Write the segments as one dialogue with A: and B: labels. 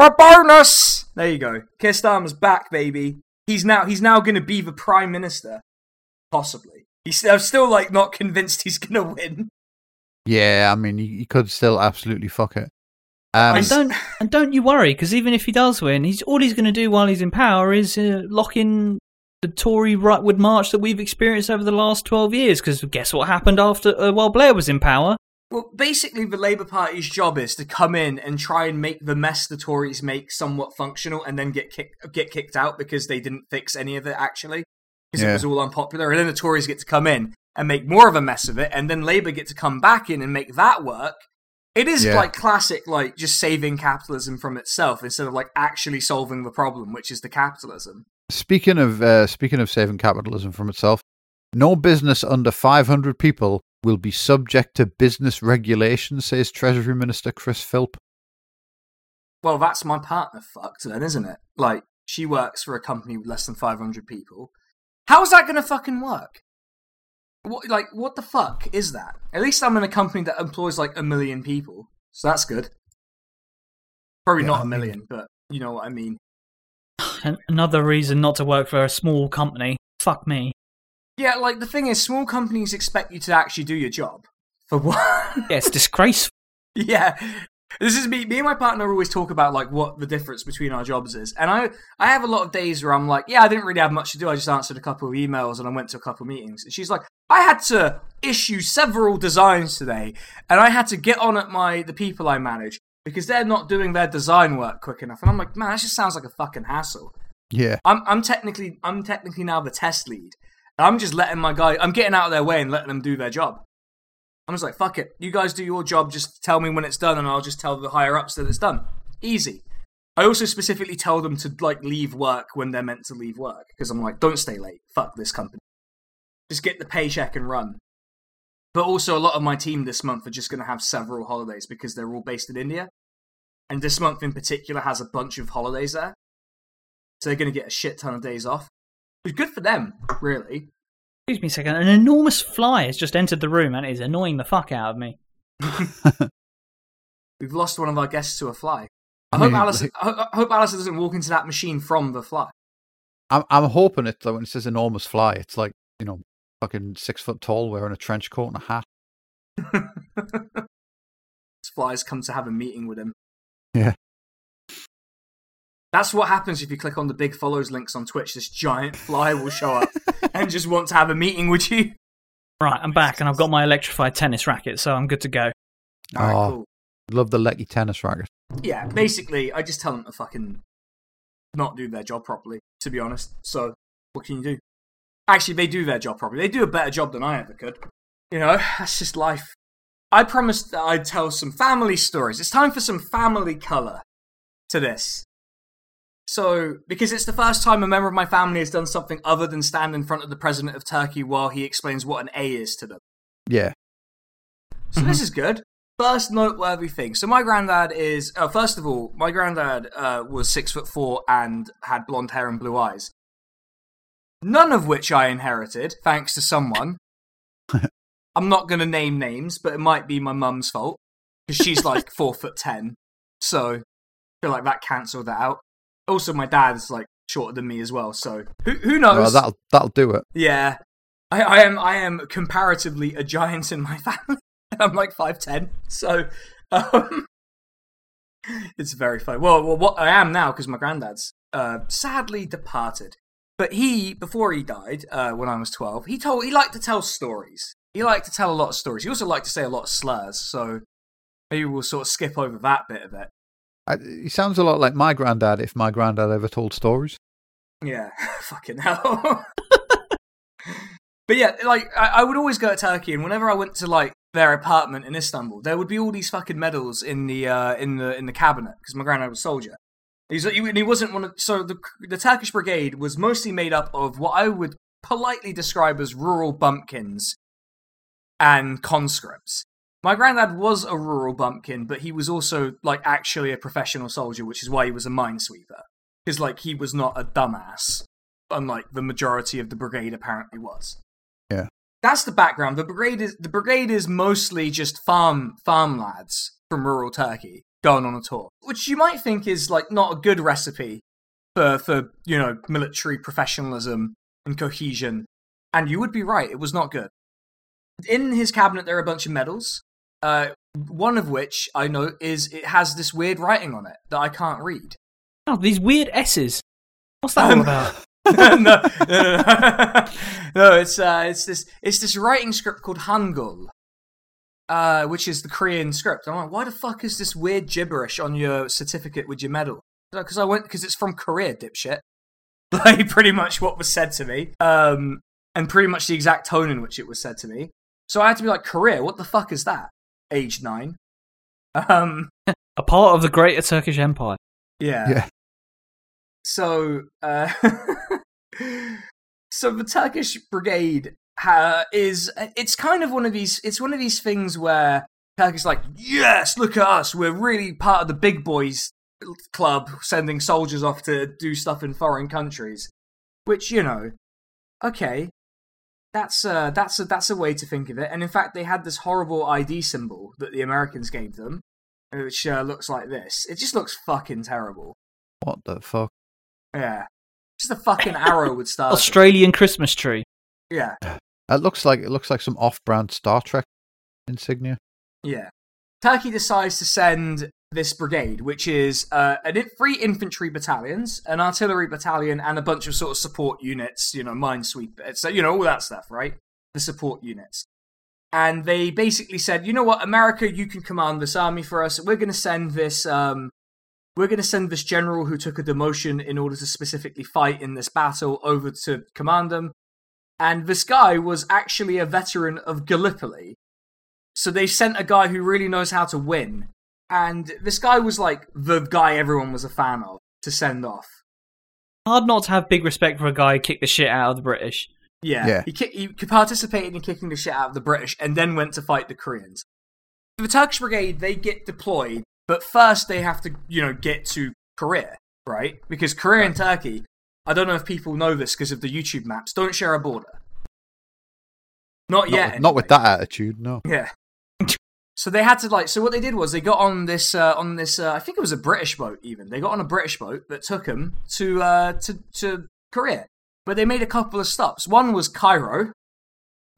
A: the bonus. There you go. Keir Starmer's back, baby. He's now he's now going to be the prime minister, possibly. He's I'm still like not convinced he's going to win.
B: Yeah, I mean, he, he could still absolutely fuck it. Um,
C: And don't and don't you worry, because even if he does win, he's all he's going to do while he's in power is uh, lock in the Tory rightward march that we've experienced over the last twelve years. Because guess what happened after uh, while Blair was in power?
A: Well, basically, the Labour Party's job is to come in and try and make the mess the Tories make somewhat functional, and then get kicked get kicked out because they didn't fix any of it actually, because it was all unpopular. And then the Tories get to come in and make more of a mess of it, and then Labour get to come back in and make that work. It is
B: Yeah.
A: like classic, like just saving capitalism from itself instead of like actually solving the problem, which is the capitalism.
B: Speaking of uh, speaking of saving capitalism from itself, no business under 500 people will be subject to business regulation, says Treasury Minister Chris Philp.
A: Well, that's my partner fucked then, isn't it? Like, she works for a company with less than 500 people. How's that going to fucking work? What, like, what the fuck is that? At least I'm in a company that employs like a million people, so that's good. Probably
B: Yeah,
A: not a
B: mean-
A: million, but you know what I mean.
C: Another reason not to work for a small company. Fuck me.
A: Yeah, like the thing is, small companies expect you to actually do your job. For what?
C: Yeah, it's disgraceful.
A: yeah. This is me. Me and my partner always talk about like what the difference between our jobs is, and I I have a lot of days where I'm like, yeah, I didn't really have much to do. I just answered a couple of emails and I went to a couple of meetings. And she's like, I had to issue several designs today, and I had to get on at my the people I manage because they're not doing their design work quick enough. And I'm like, man, that just sounds like a fucking hassle.
B: Yeah,
A: I'm I'm technically I'm technically now the test lead. I'm just letting my guy. I'm getting out of their way and letting them do their job. I'm just like, fuck it. You guys do your job. Just tell me when it's done, and I'll just tell the higher ups that it's done. Easy. I also specifically tell them to like leave work when they're meant to leave work because I'm like, don't stay late. Fuck this company. Just get the paycheck and run. But also, a lot of my team this month are just going to have several holidays because they're all based in India, and this month in particular has a bunch of holidays there. So they're going to get a shit ton of days off. It's good for them, really.
C: Excuse me a second. An enormous fly has just entered the room and it is annoying the fuck out of me.
A: We've lost one of our guests to a fly. I,
B: I
A: hope
B: mean,
A: Alasdair.
B: like-
A: I, I hope Alasdair doesn't walk into that machine from the fly.
B: I'm I'm hoping it though. When it says enormous fly, it's like you know, fucking six foot tall, wearing a trench coat and a hat.
A: Flies come to have a meeting with him.
B: Yeah.
A: That's what happens if you click on the big follows links on Twitch. This giant fly will show up and just want to have a meeting with you.
C: Right, I'm back and I've got my electrified tennis racket, so I'm good to go.
A: Ah, Alright,
B: Oh.
A: cool.
B: Love the lucky tennis racket.
A: Yeah, basically, I just tell them to fucking not do their job properly, to be honest. So, what can you do? Actually, they do their job properly. They do a better job than I ever could. You know, that's just life. I promised that I'd tell some family stories. It's time for some family colour to this. So, because it's the first time a member of my family has done something other than stand in front of the president of Turkey while he explains what an A is to them.
B: Yeah,
A: So this is good. First noteworthy thing. So my granddad is. Uh, first of all, my granddad uh, was six foot four and had blonde hair and blue eyes. None of which I inherited, thanks to someone. I'm not going to name names, but it might be my mum's fault because she's like four foot ten. So I feel like that cancelled that out. Also, my dad's like shorter than me as well. So who who knows?
B: well, that'll that'll do it.
A: Yeah, I, I am. I am comparatively a giant in my family. I'm like five ten, so um, it's very funny. Well, well, what I am now because my granddad's uh, sadly departed. But he, before he died, uh, when I was twelve, he told he liked to tell stories. He liked to tell a lot of stories. He also liked to say a lot of slurs. So maybe we'll sort of skip over that bit of it.
B: He sounds a lot like my granddad. If my granddad ever told stories,
A: Yeah, fucking hell. but yeah, like I, I would always go to Turkey, and whenever I went to like their apartment in Istanbul, there would be all these fucking medals in the uh, in the in the cabinet because my granddad was a soldier. He's he, he wasn't one of so the the Turkish brigade was mostly made up of what I would politely describe as rural bumpkins and conscripts. My granddad was a rural bumpkin, but he was also like actually a professional soldier, which is why he was a minesweeper because like he was not a dumbass, unlike the majority of the brigade apparently was.
B: Yeah.
A: That's the background. The brigade is the brigade is mostly just farm farm lads from rural Turkey. going on a tour, which you might think is like not a good recipe for for you know military professionalism and cohesion. And you would be right; it was not good. In his cabinet, there are a bunch of medals. Uh, one of which I know is it has this weird writing on it that I can't read.
C: Oh, these weird S's. What's that all
A: Um,
C: about?
A: no, no, no, no. No, it's uh, it's this it's this writing script called Hangul, uh, which is the Korean script. I'm like, why the fuck is this weird gibberish on your certificate with your medal? Because I went because it's from Korea, dipshit. Like pretty much what was said to me, um, and pretty much the exact tone in which it was said to me. So I had to be like, Korea, what the fuck is that? Age nine. Um,
C: A part of the Greater Turkish Empire.
A: yeah.
B: Yeah.
A: So, uh, so the Turkish brigade ha- is it's kind of one of these it's one of these things where Turkey's like, yes, look at us, we're really part of the big boys club, sending soldiers off to do stuff in foreign countries, which you know, okay. That's uh, that's a that's a way to think of it, and in fact, they had this horrible ID symbol that the Americans gave them, which uh, looks like this. It just looks fucking terrible.
B: What the fuck?
A: Yeah. Just a fucking arrow would start.
C: Australian Christmas tree.
A: Yeah,
B: It looks like it looks like some off-brand Star Trek insignia.
A: yeah. Turkey decides to send this brigade, which is uh, an three infantry battalions, an artillery battalion, and a bunch of sort of support units. You know, minesweeper, so you know all that stuff, right? The support units. And they basically said, you know what, America, you can command this army for us. We're going to send this. Um, we're going to send this general who took a demotion in order to specifically fight in this battle over to command them. And this guy was actually a veteran of Gallipoli. So they sent a guy who really knows how to win. And this guy was like the guy everyone was a fan of to send off.
C: Hard not to have big respect for a guy who kicked the shit out of the British.
A: Yeah.
B: Yeah.
A: He, ki- he participated in kicking the shit out of the British and then went to fight the Koreans. The Turkish brigade, they get deployed, but first they have to, you know, get to Korea, right? Because Korea and Turkey, I don't know if people know this because of the YouTube maps, don't share a border. Not
B: Not,
A: yet.
B: with, not with that attitude, no.
A: Yeah. So they had to like. So what they did was they got on this uh, on this. Uh, I think it was a British boat. Even they got on a British boat that took them to uh, to to Korea. But they made a couple of stops. One was Cairo.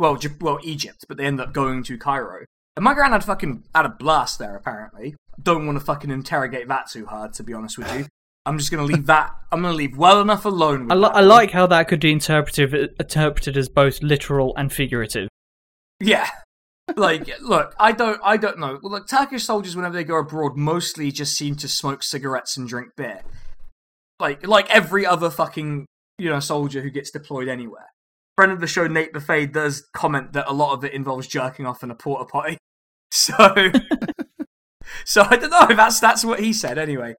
A: Well, J- well Egypt, but they ended up going to Cairo. And my granddad fucking had a blast there. Apparently, don't want to fucking interrogate that too hard. To be honest with you, I'm just gonna leave that. I'm gonna leave well enough alone. With
C: I, li-
A: that
C: I like how that could be interpreted interpreted as both literal and figurative.
A: Yeah. Like, look, I don't, I don't know. Well, look, Turkish soldiers, whenever they go abroad, mostly just seem to smoke cigarettes and drink beer. Like, like every other fucking, you know, soldier who gets deployed anywhere. Friend of the show, Nate Buffet, does comment that a lot of it involves jerking off in a porta potty. So, so I don't know. That's that's what he said anyway.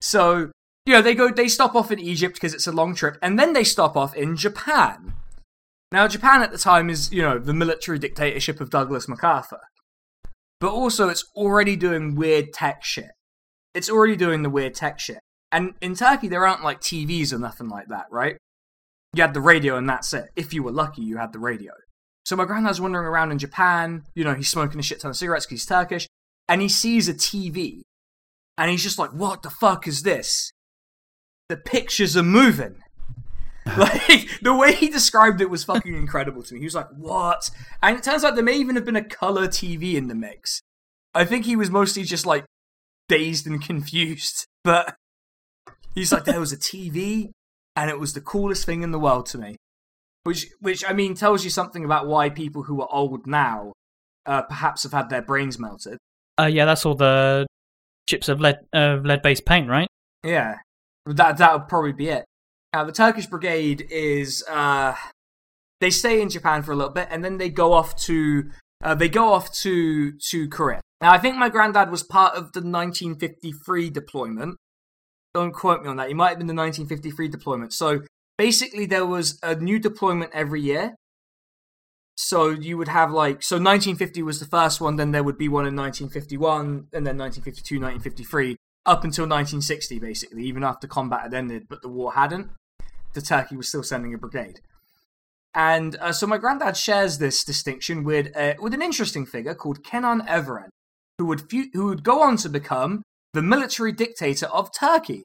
A: So, you know, they go, they stop off in Egypt because it's a long trip, and then they stop off in Japan. Now, Japan at the time is, you know, the military dictatorship of Douglas MacArthur. But also, it's already doing weird tech shit. It's already doing the weird tech shit. And in Turkey, there aren't like TVs or nothing like that, right? You had the radio and that's it. If you were lucky, you had the radio. So my granddad's wandering around in Japan, you know, he's smoking a shit ton of cigarettes because he's Turkish, and he sees a TV. And he's just like, what the fuck is this? The pictures are moving. like the way he described it was fucking incredible to me. He was like, "What?" And it turns out there may even have been a color TV in the mix. I think he was mostly just like dazed and confused, but he's like, "There was a TV, and it was the coolest thing in the world to me." Which, which I mean, tells you something about why people who are old now uh, perhaps have had their brains melted.
C: Uh, yeah, that's all the chips of lead uh, lead based paint, right?
A: Yeah, that that would probably be it. Now, the Turkish brigade is uh, they stay in Japan for a little bit, and then they go off to uh, they go off to to Korea. Now, I think my granddad was part of the 1953 deployment. Don't quote me on that. He might have been the 1953 deployment. So basically, there was a new deployment every year. So you would have like so 1950 was the first one, then there would be one in 1951, and then 1952, 1953 up until 1960, basically, even after combat had ended, but the war hadn't. The Turkey was still sending a brigade. And uh, so my granddad shares this distinction with uh, with an interesting figure called Kenan Evren, who would fu- who would go on to become the military dictator of Turkey.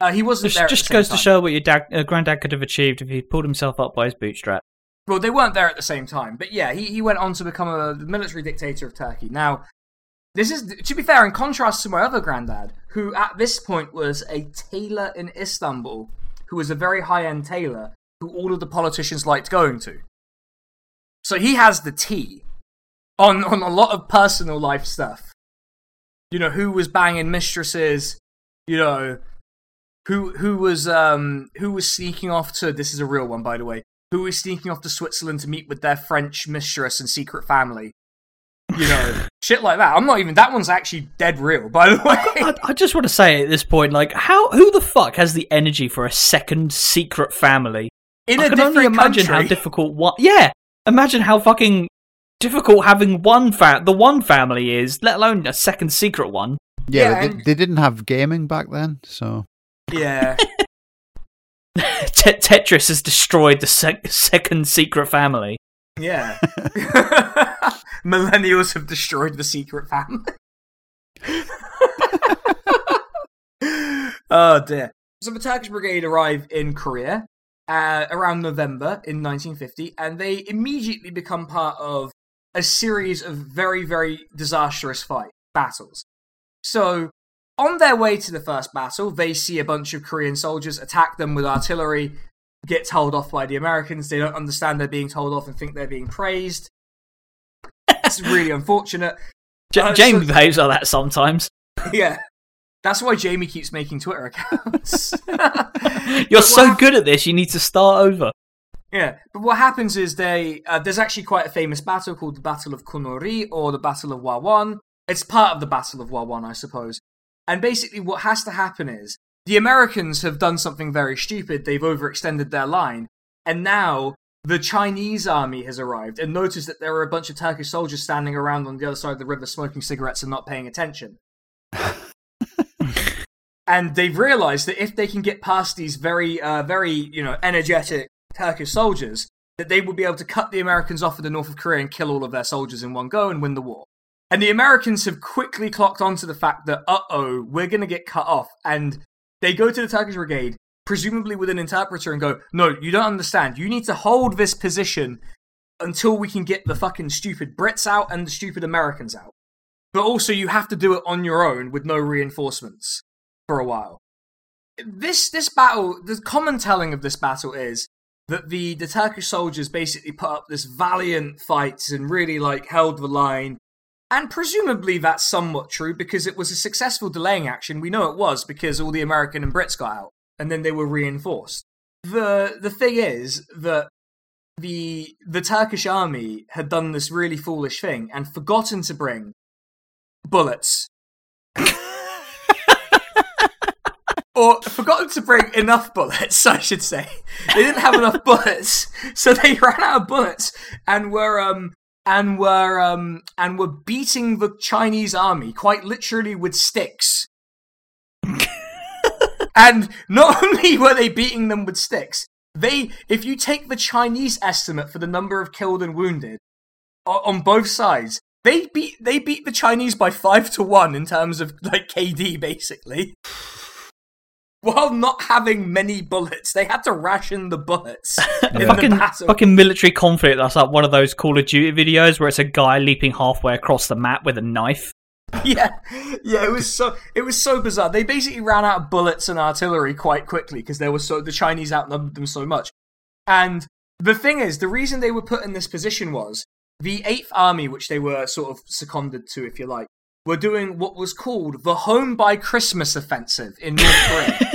A: Uh, he wasn't
C: Just,
A: there.
C: just
A: the
C: goes
A: time.
C: to show what your dad, uh, granddad could have achieved if he pulled himself up by his bootstraps.
A: Well, they weren't there at the same time, but yeah, he, he went on to become a military dictator of Turkey. Now, this is to be fair, in contrast to my other granddad, who at this point was a tailor in Istanbul, who was a very high end tailor who all of the politicians liked going to. So he has the tea on on a lot of personal life stuff. You know, who was banging mistresses, you know, who who was um who was sneaking off to this is a real one by the way who was sneaking off to Switzerland to meet with their French mistress and secret family. You know, shit like that. I'm not even. That one's actually dead real, by the way.
C: I, I just want to say at this point, like, how who the fuck has the energy for a second secret family?
A: In
C: I
A: a
C: can
A: different
C: only imagine
A: country.
C: how difficult one. Yeah, imagine how fucking difficult having one fa- the one family is, let alone a second secret one.
B: Yeah,
A: Yeah,
B: but
A: and-
B: they, they didn't have gaming back then, so
A: yeah,
C: Te- Tetris has destroyed the sec- second secret family.
A: Yeah. Millennials have destroyed the secret family. oh dear. So the Turkish brigade arrive in Korea uh, around November in 1950, and they immediately become part of a series of very, very disastrous fight battles. So, on their way to the first battle, they see a bunch of Korean soldiers attack them with artillery, get told off by the Americans. They don't understand they're being told off and think they're being praised. It's really unfortunate.
C: J-
A: Uh,
C: Jamie
A: so-
C: behaves like that sometimes.
A: Yeah. That's why Jamie keeps making Twitter accounts.
C: You're so good at this, you need to start over.
A: Yeah, but what happens is they uh, there's actually quite a famous battle called the Battle of Kunu-ri or the Battle of Wawon. It's part of the Battle of Wawon, I suppose. And basically, what has to happen is the Americans have done something very stupid. They've overextended their line, and now the Chinese army has arrived and noticed that there are a bunch of Turkish soldiers standing around on the other side of the river smoking cigarettes and not paying attention. and they've realized that if they can get past these very, uh, very, you know, energetic Turkish soldiers, that they will be able to cut the Americans off in the north of Korea and kill all of their soldiers in one go and win the war. And the Americans have quickly clocked onto the fact that, uh oh, we're going to get cut off. And they go to the Turkish brigade, presumably with an interpreter, and go, no, you don't understand. You need to hold this position until we can get the fucking stupid Brits out and the stupid Americans out. But also, you have to do it on your own with no reinforcements for a while. This this battle, the common telling of this battle is that the the Turkish soldiers basically put up this valiant fight and really like held the line. And presumably that's somewhat true because it was a successful delaying action. We know it was because all the American and Brits got out and then they were reinforced. The the thing is that the the Turkish army had done this really foolish thing and forgotten to bring bullets. or forgotten to bring enough bullets, I should say. They didn't have enough bullets, so they ran out of bullets and were um and were um and were beating the Chinese army quite literally with sticks. and not only were they beating them with sticks, they if you take the Chinese estimate for the number of killed and wounded on both sides, they beat they beat the Chinese by five to one in terms of like KD basically. While not having many bullets, they had to ration the bullets in the
C: fucking,
A: battle.
C: fucking military conflict. That's like one of those Call of Duty videos where it's a guy leaping halfway across the map with a knife.
A: yeah, yeah, it was so it was so bizarre. They basically ran out of bullets and artillery quite quickly because there was so the Chinese outnumbered them so much. And the thing is, the reason they were put in this position was the Eighth Army, which they were sort of seconded to, if you like, were doing what was called the Home by Christmas offensive in North Korea.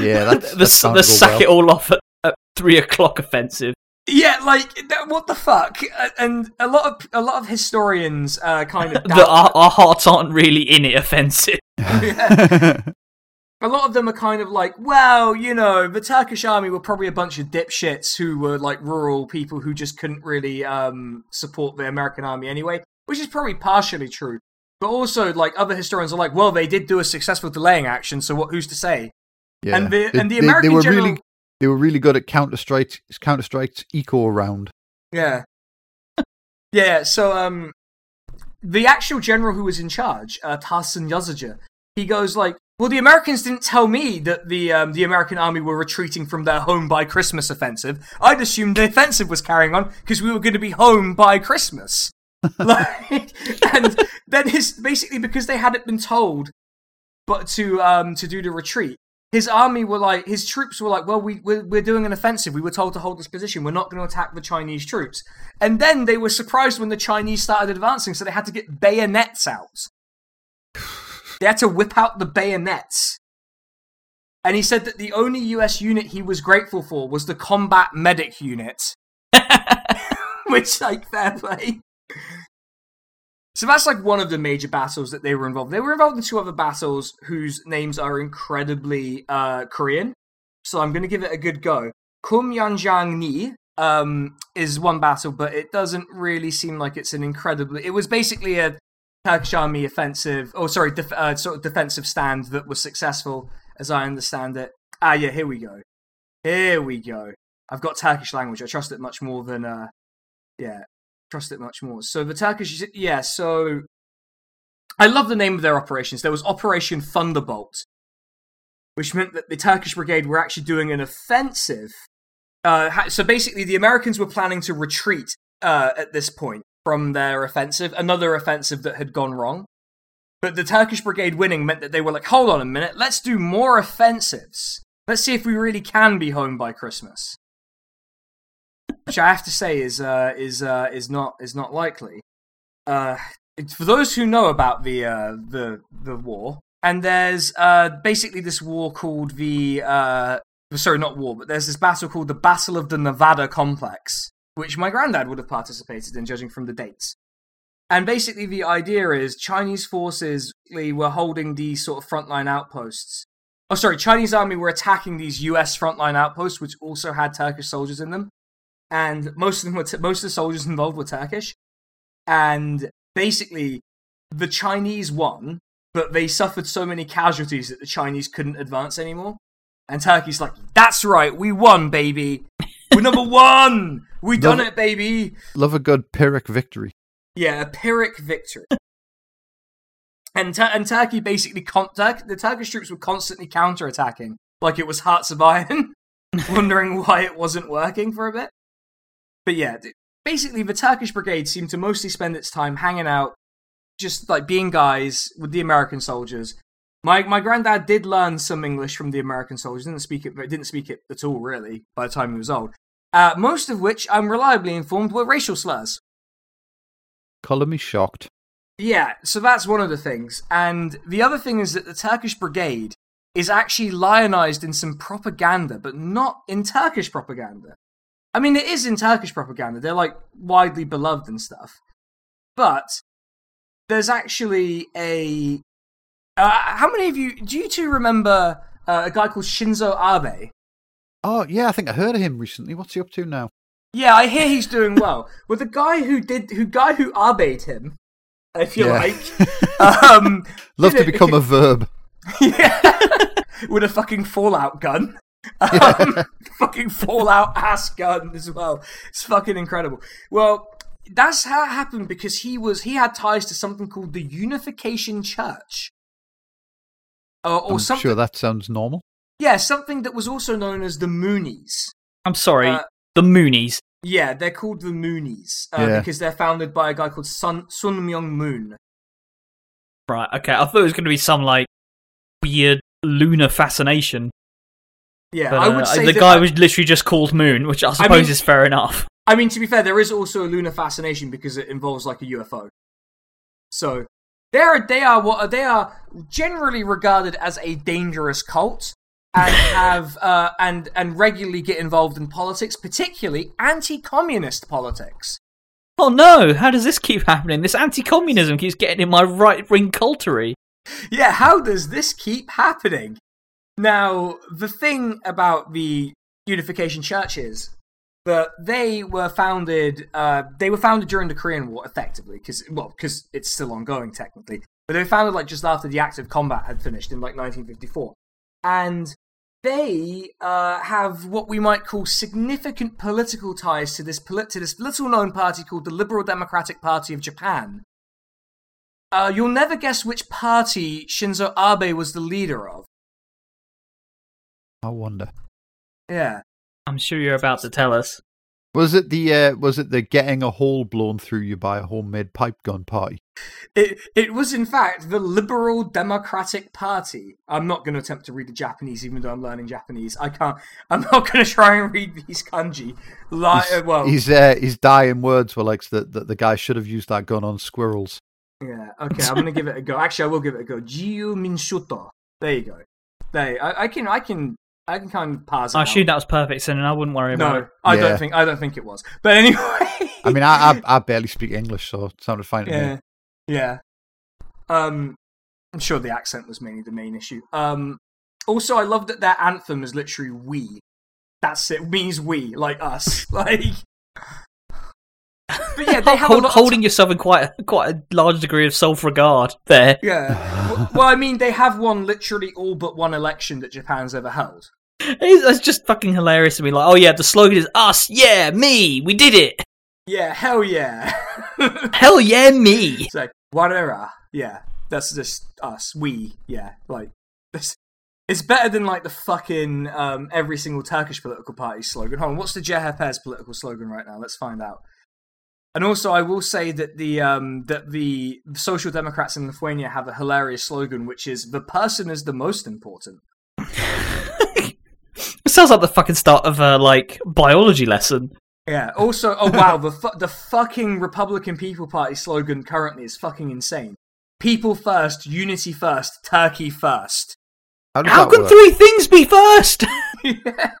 B: yeah, that's,
C: the
B: that's
C: the
B: bound
C: sack
B: well.
C: it all off at, at three o'clock offensive.
A: yeah, like what the fuck? And a lot of a lot of historians uh, kind of
C: The, our, our hearts aren't really in it offensive.
A: a lot of them are kind of like, well, you know, the Turkish army were probably a bunch of dipshits who were like rural people who just couldn't really um, support the American army anyway, which is probably partially true. But also, like other historians are like, well, they did do a successful delaying action, so what? Who's to say?
B: Yeah.
A: And the
B: They-
A: and the
B: they- they
A: American
B: were
A: general,
B: really they were really good at Counter Strike Counter Strike's eco round.
A: yeah, yeah. So um, the actual general who was in charge, uh, Yazici, he goes like, "Well, the Americans didn't tell me that the um, the American army were retreating from their home by Christmas offensive. I'd assumed the offensive was carrying on because we were going to be home by Christmas." like, and then his basically because they hadn't been told, but to um to do the retreat. His army were like, his troops were like, well, we, we're, we're doing an offensive. We were told to hold this position. We're not going to attack the Chinese troops. And then they were surprised when the Chinese started advancing, so they had to get bayonets out. They had to whip out the bayonets. And he said that the only US unit he was grateful for was the combat medic unit. Which, like, fair play. So that's like one of the major battles that they were involved. They were involved in two other battles whose names are incredibly uh, Korean. So I'm going to give it a good go. Kumyangjang-ni um, is one battle, but it doesn't really seem like it's an incredibly. It was basically a Turkish army offensive, oh sorry, def- uh, sort of defensive stand that was successful, as I understand it. Ah, yeah, here we go. Here we go. I've got Turkish language. I trust it much more than uh, yeah, trust it much more. So the Turkish, yeah. So I love the name of their operations. There was Operation Thunderbolt, which meant that the Turkish brigade were actually doing an offensive. Uh, so basically, the Americans were planning to retreat uh, at this point from their offensive, another offensive that had gone wrong. But the Turkish brigade winning meant that they were like, hold on a minute, let's do more offensives. Let's see if we really can be home by Christmas. Which I have to say is uh, is uh, is not is not likely. Uh, for those who know about the uh, the the war, and there's uh, basically this war called the uh, sorry, not war, but there's this battle called the Battle of the Nevada Complex, which my granddad would have participated in, judging from the dates. And basically, the idea is Chinese forces were holding these sort of frontline outposts. Oh, sorry, Chinese army were attacking these U.S. frontline outposts, which also had Turkish soldiers in them, and most of them were t- most of the soldiers involved were Turkish. And basically, the Chinese won, but they suffered so many casualties that the Chinese couldn't advance anymore. And Turkey's like, "That's right, we won, baby. We're number one. We done
B: Love-
A: it, baby."
B: Love a good Pyrrhic victory.
A: Yeah, a Pyrrhic victory. and Tur- and Turkey basically con- Tur- the Turkish troops were constantly counterattacking, like it was Hearts of Iron, wondering why it wasn't working for a bit. But yeah, basically the Turkish brigade seemed to mostly spend its time hanging out, just like being guys with the American soldiers. My my granddad did learn some English from the American soldiers. Didn't speak it, didn't speak it at all really by the time he was old. Uh, most of which, I'm reliably informed, were racial slurs.
B: Colour me shocked.
A: Yeah, so that's one of the things. And the other thing is that the Turkish brigade is actually lionized in some propaganda, but not in Turkish propaganda. I mean, it is in Turkish propaganda. They're like widely beloved and stuff. But there's actually a. Uh, how many of you. Do you two remember uh, a guy called Shinzo Abe?
B: Oh, yeah, I think I heard of him recently. What's he up to now?
A: Yeah, I hear he's doing well. well, the guy who did, who guy who Abe'd him, if you
B: Yeah.
A: like, um,
B: Love to
A: did it-
B: become a verb.
A: Yeah, with a fucking Fallout gun. Um, fucking Fallout ass gun as well. It's fucking incredible. Well, that's how it happened because he was he had ties to something called the Unification Church, uh, or
B: I'm
A: something.
B: sure that sounds normal.
A: Yeah, something that was also known as the Moonies.
C: I'm sorry,
A: Uh,
C: the Moonies.
A: Yeah, they're called the Moonies uh,
B: Yeah.
A: because they're founded by a guy called Sun Sun Myung Moon.
C: Right, okay. I thought it was going to be some, like, weird lunar fascination.
A: Yeah,
C: But
A: I
C: uh,
A: would say
C: the guy was literally just called Moon, which I suppose
A: mean-
C: is fair enough.
A: I mean, to be fair, there is also a lunar fascination because it involves like a UFO. So they are they are what they are generally regarded as a dangerous cult and have uh, and and regularly get involved in politics, particularly anti-communist politics.
C: Oh no, how does this keep happening? This anti communism keeps getting in my right wing cultery.
A: Yeah, how does this keep happening? Now, the thing about the Unification Church is that they were founded. Uh, they were founded during the Korean War, effectively, because well, because it's still ongoing technically. But they were founded like just after the active combat had finished in like 1954, and they uh, have what we might call significant political ties to this polit- to this little known party called the Liberal Democratic Party of Japan, Uh, you'll never guess which party Shinzo Abe was the leader of.
B: I wonder.
A: Yeah.
C: I'm sure you're about to tell us.
B: Was it the uh, was it the getting a hole blown through you by a homemade pipe gun party?
A: It it was in fact the Liberal Democratic Party. I'm not going to attempt to read the Japanese, even though I'm learning Japanese. I can't. I'm not going to try and read these kanji. Like,
B: His,
A: well,
B: his, uh, his dying words were like that the, the guy should have used that gun on squirrels.
A: yeah. Okay, I'm going to give it a go. Actually, I will give it a go. Jiyu Minshuto. There you go. There, I, I can, I can, I can kind of pass.
C: I
A: out.
C: assume that was perfect, Sin, and I wouldn't worry about
A: No,
C: it.
A: I
B: Yeah.
A: don't think. I don't think it was. But anyway.
B: I mean, I, I I barely speak English, so it sounded fine to
A: yeah,
B: me.
A: yeah. Um, I'm sure the accent was mainly the main issue. Um, also, I love that their anthem is literally "we." That's it. Means we, like us, like. But yeah, they have
C: Hold-
A: a lot of
C: holding yourself in quite a, quite a large degree of self-regard there.
A: Yeah. Well, I mean, they have won literally all but one election that Japan's ever held.
C: It's, it's just fucking hilarious to me. Like, oh yeah, the slogan is us, yeah, me, we did it.
A: Yeah, hell yeah.
C: Hell yeah, me.
A: it's like, whatever. Yeah, that's just us. We, yeah. Like, this. It's better than like the fucking um, every single Turkish political party slogan. Hold on, what's the CHP's political slogan right now? Let's find out. And also, I will say that the um, that the Social Democrats in Lithuania have a hilarious slogan, which is "the person is the most important."
C: It sounds like the fucking start of a like biology lesson.
A: Yeah. Also, oh wow, the fu- the fucking Republican People Party slogan currently is fucking insane. People first, unity first, Turkey first.
B: How
C: How can
B: work?
C: three things be first?
A: yeah.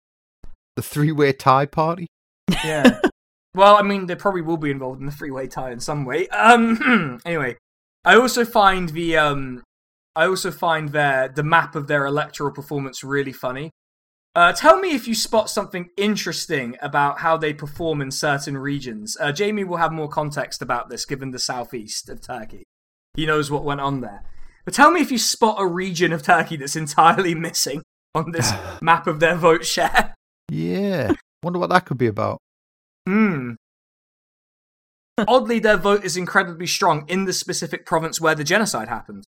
B: the three way tie party?
A: yeah. Well, I mean, they probably will be involved in the freeway tie in some way. Um. anyway, I also find the um, I also find their the map of their electoral performance really funny. Uh, tell me if you spot something interesting about how they perform in certain regions. Uh, Jamie will have more context about this, given the southeast of Turkey. He knows what went on there. But tell me if you spot a region of Turkey that's entirely missing on this map of their vote share.
B: Yeah. Wonder what that could be about.
A: Hmm. Oddly, their vote is incredibly strong in the specific province where the genocide happened.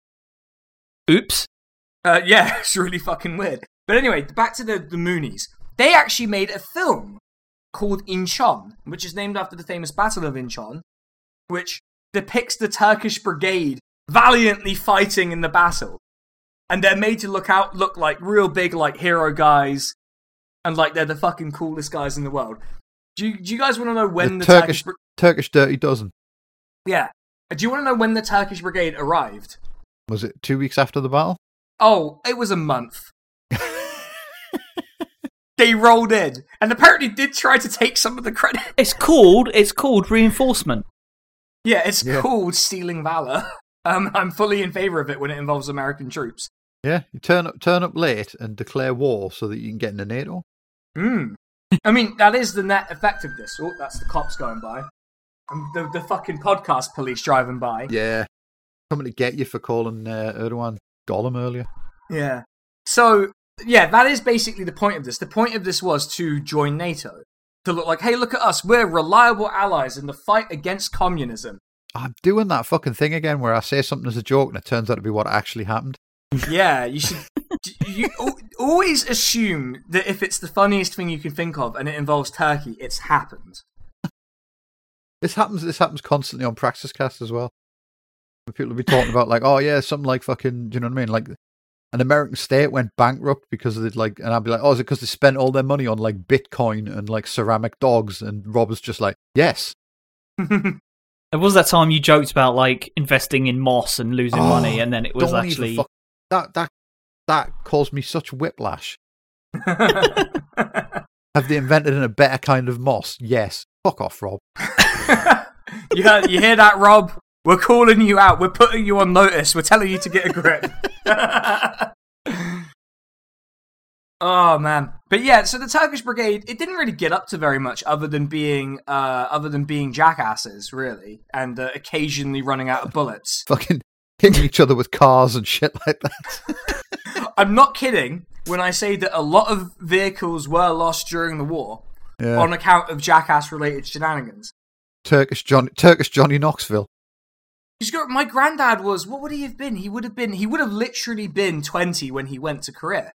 C: Oops.
A: Uh, yeah, it's really fucking weird. But anyway, back to the, the Moonies. They actually made a film called Incheon, which is named after the famous Battle of Incheon, which depicts the Turkish brigade valiantly fighting in the battle. And they're made to look out look like real big like hero guys and like they're the fucking coolest guys in the world. Do you, do you guys want to know when the,
B: the Turkish
A: Turkish br-
B: Turkish Dirty Dozen.
A: Yeah. Do you want to know when the Turkish brigade arrived?
B: Was it two weeks after the battle?
A: Oh, it was a month. they rolled in and apparently did try to take some of the credit.
C: It's called it's called reinforcement.
A: Yeah, it's
B: Yeah.
A: called stealing valor. Um, I'm fully in favor of it when it involves American troops.
B: Yeah, you turn up turn up late and declare war so that you can get into NATO.
A: Hmm. I mean, that is the net effect of this. Oh, that's the cops going by. And the, the fucking podcast police driving by.
B: Yeah, coming to get you for calling uh, Erdogan Gollum earlier.
A: Yeah. So, yeah, that is basically the point of this. The point of this was to join NATO. To look like, hey, look at us. We're reliable allies in the fight against communism.
B: I'm doing that fucking thing again where I say something as a joke and it turns out to be what actually happened.
A: Yeah, you should. You al- always assume that if it's the funniest thing you can think of and it involves Turkey, it's happened.
B: This happens. This happens constantly on Praxiscast as well. People will be talking about like, oh yeah, something like fucking, do you know what I mean? Like an American state went bankrupt because of it, like, and I'd be like, oh, is it because they spent all their money on like Bitcoin and like ceramic dogs? And Rob was just like, yes.
C: There was that time you joked about like investing in moss and losing
B: Oh,
C: money, and then it was
B: Don't even
C: actually
B: fuck- that that that caused me such whiplash. Have they invented a better kind of moss? Yes. Fuck off, Rob.
A: you, heard, you hear that, Rob? We're calling you out. We're putting you on notice. We're telling you to get a grip. oh man, but yeah. So the Turkish brigade, it didn't really get up to very much, other than being, uh, other than being jackasses, really, and uh, occasionally running out of bullets.
B: Fucking hitting each other with cars and shit like that.
A: I'm not kidding when I say that a lot of vehicles were lost during the war
B: Yeah.
A: on account of jackass-related shenanigans.
B: Turkish Johnny Turkish Johnny Knoxville.
A: He's got, my granddad was, what would he have been? He would have been, he would have literally been 20 when he went to Korea.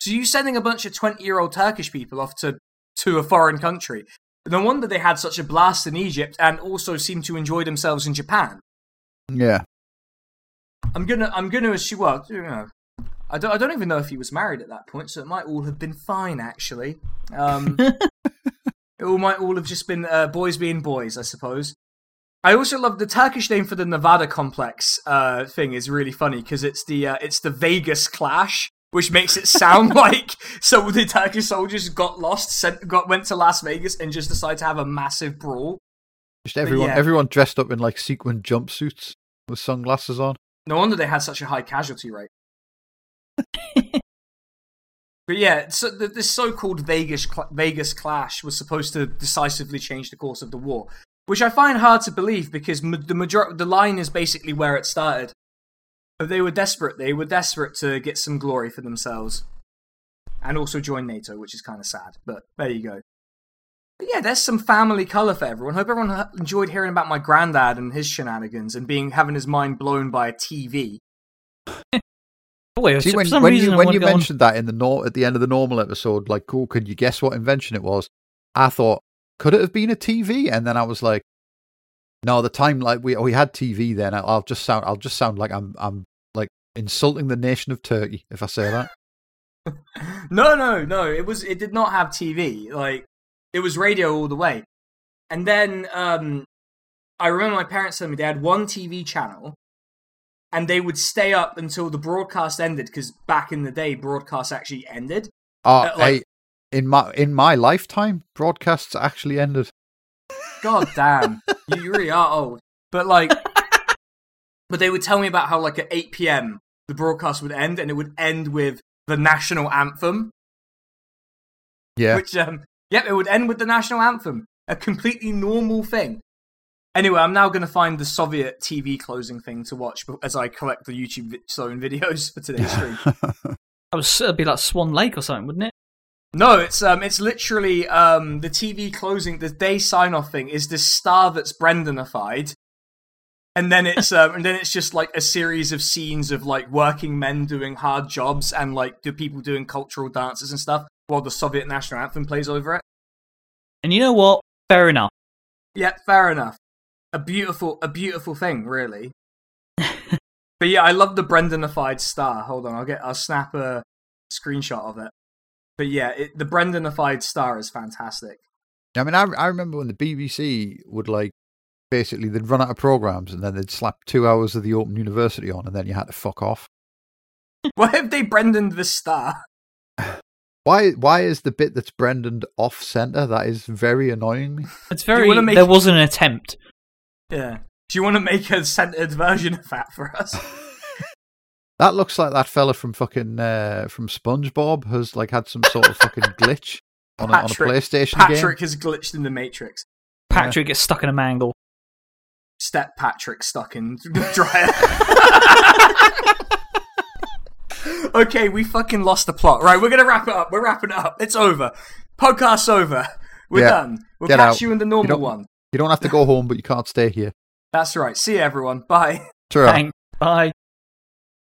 A: So you sending a bunch of 20 year old Turkish people off to, to a foreign country. No wonder they had such a blast in Egypt and also seemed to enjoy themselves in Japan.
B: Yeah.
A: I'm gonna, I'm gonna assume, well, you know, I don't, I don't even know if he was married at that point, so it might all have been fine, actually. Um, it all might all have just been uh, boys being boys, I suppose. I also love the Turkish name for the Nevada complex uh, thing is really funny because it's the uh, it's the Vegas Clash, which makes it sound like so the Turkish soldiers got lost, sent, got went to Las Vegas, and just decided to have a massive brawl.
B: Just everyone,
A: yeah.
B: everyone dressed up in like sequin jumpsuits with sunglasses on.
A: No wonder they had such a high casualty rate. But yeah, so the, this so-called Vegas cl- Vegas clash was supposed to decisively change the course of the war, which I find hard to believe because ma- the major- the line is basically where it started. But they were desperate. They were desperate to get some glory for themselves, and also join NATO, which is kind of sad. But there you go. But yeah, there's some family color for everyone. Hope everyone enjoyed hearing about my granddad and his shenanigans and being having his mind blown by a TV.
C: Boy,
B: See, when, when you when you
C: go on-
B: mentioned that in the nor- at the end of the normal episode, like, cool, could you guess what invention it was? I thought, could it have been a TV? And then I was like, no, the time like we we had TV then. I'll I'll just sound I'll just sound like I'm I'm like insulting the nation of Turkey if I say that.
A: no, no, no. It was. It did not have TV. Like it was radio all the way. And then um, I remember my parents telling me they had one TV channel, and they would stay up until the broadcast ended because back in the day, broadcasts actually ended. Uh, like-
B: hey, in my in my lifetime, broadcasts actually ended.
A: God damn, you really are old. But like, but they would tell me about how like at 8 p.m. the broadcast would end, and it would end with the national anthem.
B: Yeah,
A: Which, um, yep, it would end with the national anthem. A completely normal thing. Anyway, I'm now going to find the Soviet TV closing thing to watch as I collect the YouTube vi- videos for today's stream.
C: That was it'd be like Swan Lake or something, wouldn't it?
A: no, it's um, it's literally um, the TV closing, the day sign off thing is this star that's Brendanified, and then it's um, and then it's just like a series of scenes of like working men doing hard jobs and like the people doing cultural dances and stuff while the Soviet national anthem plays over it.
C: And you know what? Fair enough.
A: Yeah, fair enough. A beautiful, a beautiful thing, really. but yeah, I love the Brendanified star. Hold on, I'll get, I'll snap a screenshot of it. But yeah, it, the Brendanified star is fantastic.
B: I mean, I I remember when the BBC would like basically they'd run out of programs and then they'd slap two hours of the Open University on, and then you had to fuck off.
A: Why have they Brendan the star?
B: Why why is the bit that's Brendan off center? That is very annoying me.
C: It's very.
A: wanna make-
C: There was an attempt.
A: Yeah. Do you want to make a centered version of that for us?
B: That looks like that fella from fucking uh, from SpongeBob has like had some sort of fucking glitch on a, on a
A: Patrick-
B: PlayStation
A: Patrick
B: game.
A: has glitched in the Matrix.
C: Patrick gets stuck in a mangle.
A: Step Patrick stuck in the dryer. okay, we fucking lost the plot. Right, we're gonna wrap it up. We're wrapping it up. It's over. Podcast's over. We're
B: Yeah,
A: done. We'll
B: get
A: catch
B: out.
A: you in the normal
B: don't-
A: one.
B: You don't have to go home, but you can't stay here.
A: That's right. See you, everyone. Bye.
B: Ta-ra.
C: Thanks. Bye.